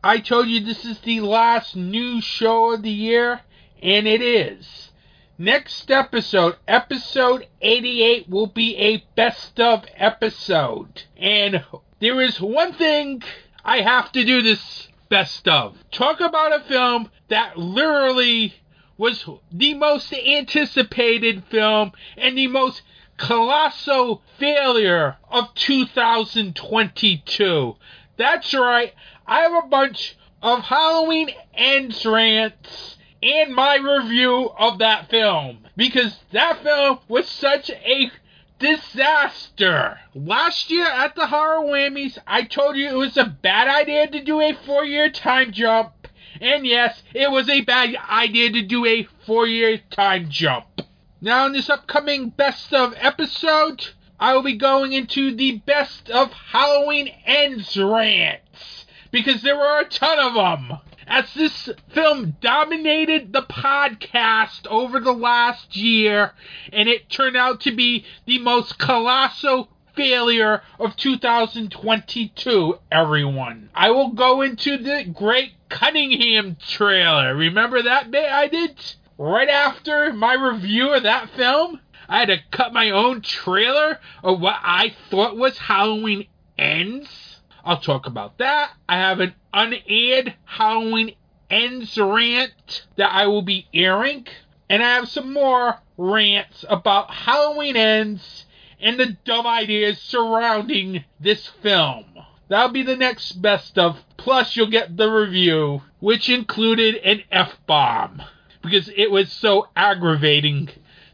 I told you this is the last new show of the year, and it is. Next episode, episode 88, will be a best of episode. And there is one thing I have to do this best of. Talk about a film that literally was the most anticipated film and the most colossal failure of 2022. That's right, I have a bunch of Halloween Ends rants and my review of that film because that film was such a disaster. Last year at the Horror Whammies, I told you it was a bad idea to do a four year time jump. And yes, it was a bad idea to do a four year time jump. Now, in this upcoming best of episode, I will be going into the best of Halloween Ends rants because there were a ton of them as this film dominated the podcast over the last year, and it turned out to be the most colossal failure of 2022, everyone. I will go into the Great Cunningham trailer. Remember that bit I did? Right after my review of that film, I had to cut my own trailer of what I thought was Halloween Ends. I'll talk about that. I have an unaired Halloween Ends rant that I will be airing. And I have some more rants about Halloween Ends and the dumb ideas surrounding this film. That'll be the next best of. Plus, you'll get the review, which included an F bomb. Because it was so aggravating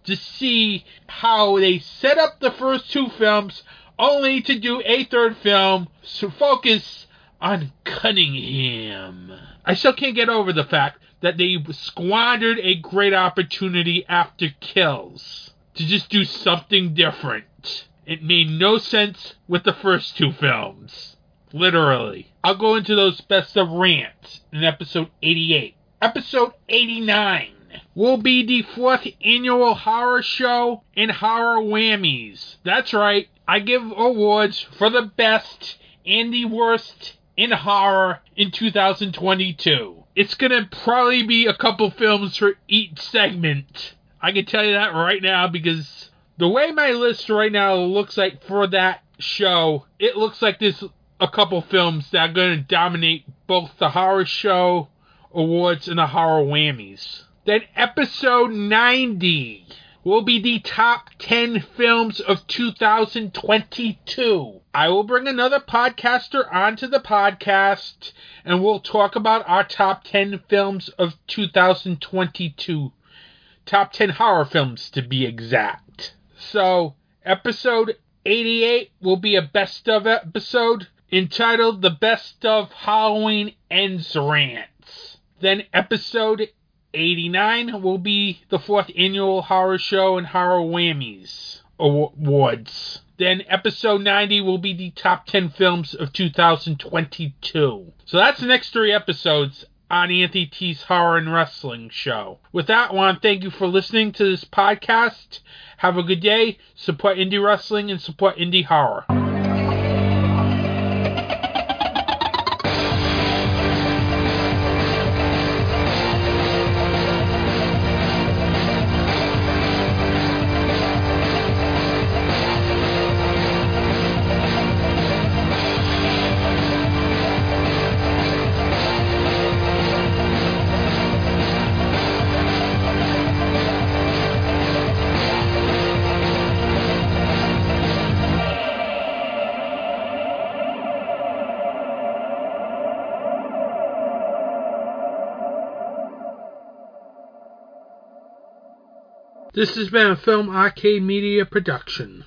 to see how they set up the first two films only to do a third film to focus on Cunningham. I still can't get over the fact that they squandered a great opportunity after Kills to just do something different. It made no sense with the first two films. Literally. I'll go into those best of rants in episode 88. Episode 89 will be the fourth annual horror show and horror whammies. That's right, I give awards for the best and the worst in horror in 2022. It's gonna probably be a couple films for each segment. I can tell you that right now because the way my list right now looks like for that show, it looks like there's a couple films that are gonna dominate both the horror show awards and the horror whammies. Then episode 90 will be the top 10 films of 2022. I will bring another podcaster onto the podcast and we'll talk about our top 10 films of 2022. Top 10 horror films to be exact. So, episode 88 will be a best of episode entitled The Best of Halloween Ends Rants. Then episode 89 will be the fourth annual horror show and horror whammies awards. Then episode 90 will be the top 10 films of 2022. So that's the next three episodes on Anthony T's Horror and Wrestling Show. With that, I want to thank you for listening to this podcast. Have a good day. Support indie wrestling and support indie horror. This has been a Film Arcade Media production.